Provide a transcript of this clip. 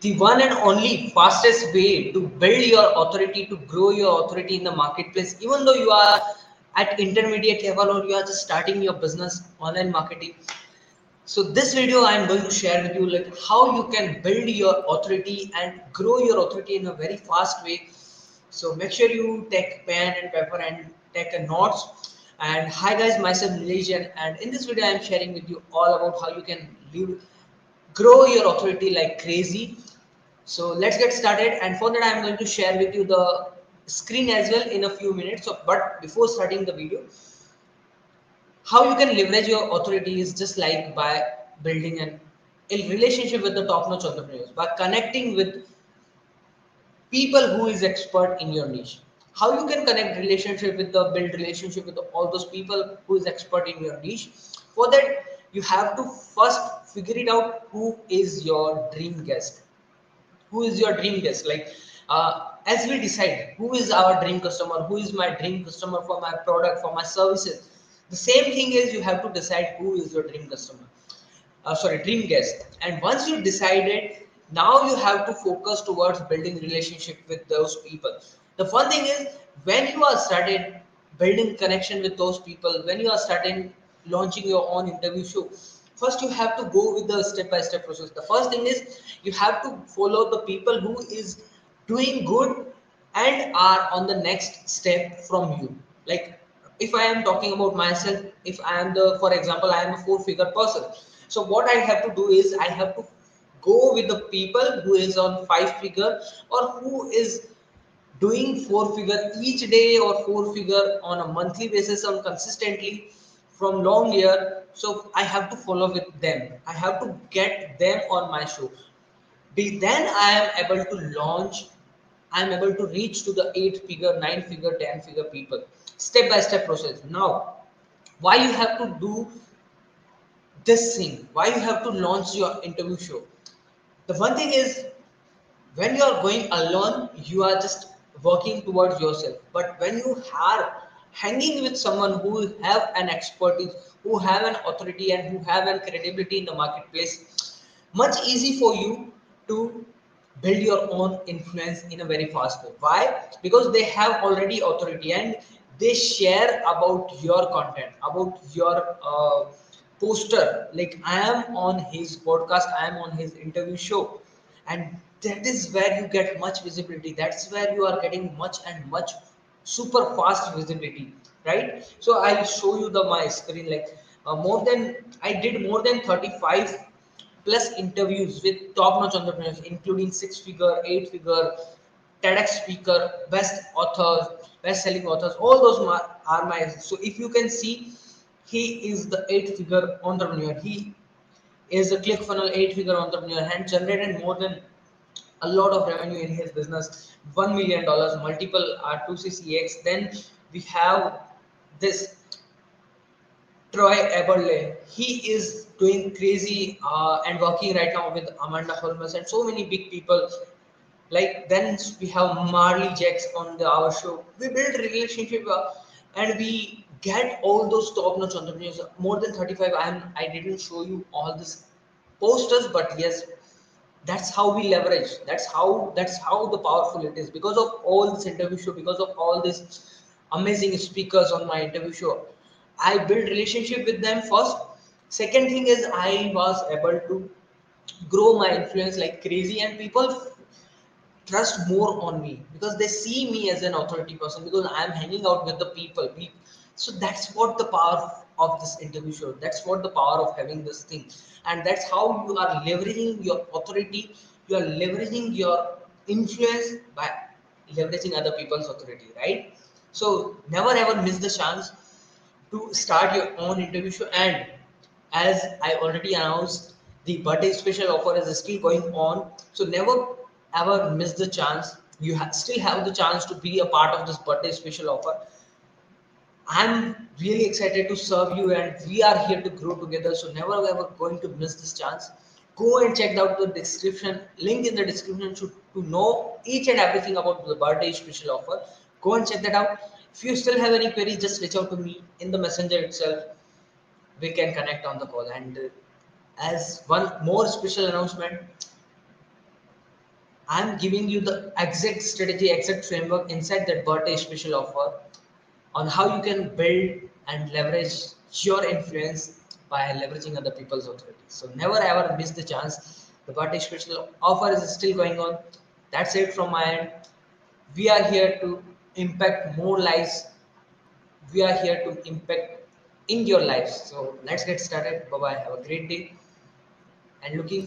the one and only fastest way to build your authority, to grow your authority in the marketplace, even though you are at intermediate level or you are just starting your business online marketing. So this video I am going to share with you like how you can build your authority and grow your authority in a very fast way. So make sure you take pen and paper and take a notes. And hi guys, myself Nilesh and in this video I am sharing with you all about how you can live grow your authority like crazy. So let's get started. And for that, I'm going to share with you the screen as well in a few minutes. So, but before starting the video, how you can leverage your authority is just like by building an a relationship with the top-notch entrepreneurs by connecting with people who is expert in your niche how you can connect relationship with the build relationship with all those people who is expert in your niche for that you have to first figure it out who is your dream guest. Who is your dream guest? Like uh, as we decide who is our dream customer who is my dream customer for my product for my services the same thing is you have to decide who is your dream customer. Uh, sorry dream guest. And once you decided now you have to focus towards building relationship with those people. The fun thing is when you are started building connection with those people when you are starting launching your own interview show. First you have to go with the step by step process. The first thing is you have to follow the people who is doing good and are on the next step from you. Like if i am talking about myself if i am the for example i am a four figure person. So what i have to do is i have to go with the people who is on five figure or who is doing four figure each day or four figure on a monthly basis on consistently from long year so i have to follow with them. I have to get them on my show then i am able to launch i am able to reach to the eight figure nine figure ten figure people. Step by step process. Now why you have to do this thing? Why you have to launch your interview show? The one thing is when you are going alone you are just working towards yourself. But when you are hanging with someone who have an expertise who have an authority and who have an credibility in the marketplace much easy for you to build your own influence in a very fast way. Why? Because they have already authority and they share about your content about your uh, poster. Like i am on his podcast i am on his interview show and that is where you get much visibility. That's where you are getting much and much super fast visibility right? So i'll show you the my screen like uh, more than i did more than 35 plus interviews with top notch entrepreneurs including six figure eight figure tedx speaker best authors best selling authors. All those are my so if you can see he is the eight figure entrepreneur. He is a ClickFunnels eight figure entrepreneur and generated more than a lot of revenue in his business $1 million, multiple R2CCX. Then we have this Troy Eberle. He is doing crazy uh, and working right now with Amanda Holmes and so many big people. Like then we have Marley Jaxx on the our show. We build relationship uh, and we get all those top-notch entrepreneurs. More than 35. I am I didn't show you all this posters, but yes, that's how we leverage. That's how that's how the powerful it is. Because of all this interview show because of all these amazing speakers on my interview show i built relationship with them first. Second thing is i was able to grow my influence like crazy and people trust more on me because they see me as an authority person because i'm hanging out with the people so that's what the power of this interview that's what the power of having this thing. And that's how you are leveraging your authority. You are leveraging your influence by leveraging other people's authority right? So never ever miss the chance to start your own interview. Show and as i already announced the birthday special offer is still going on. So never ever miss the chance. You still have the chance to be a part of this birthday special offer I'm really excited to serve you, and we are here to grow together. So never ever going to miss this chance. Go and check out the description link in the description to, to know each and everything about the birthday special offer. Go and check that out. If you still have any queries, just reach out to me in the messenger itself. We can connect on the call. And uh, as one more special announcement, I'm giving you the exact strategy, exact framework inside that birthday special offer on how you can build and leverage your influence by leveraging other people's authority. So never ever miss the chance. The birthday special offer is still going on. That's it from my end. We are here to impact more lives. We are here to impact in your lives. So let's get started. Bye bye. Have a great day and looking forward.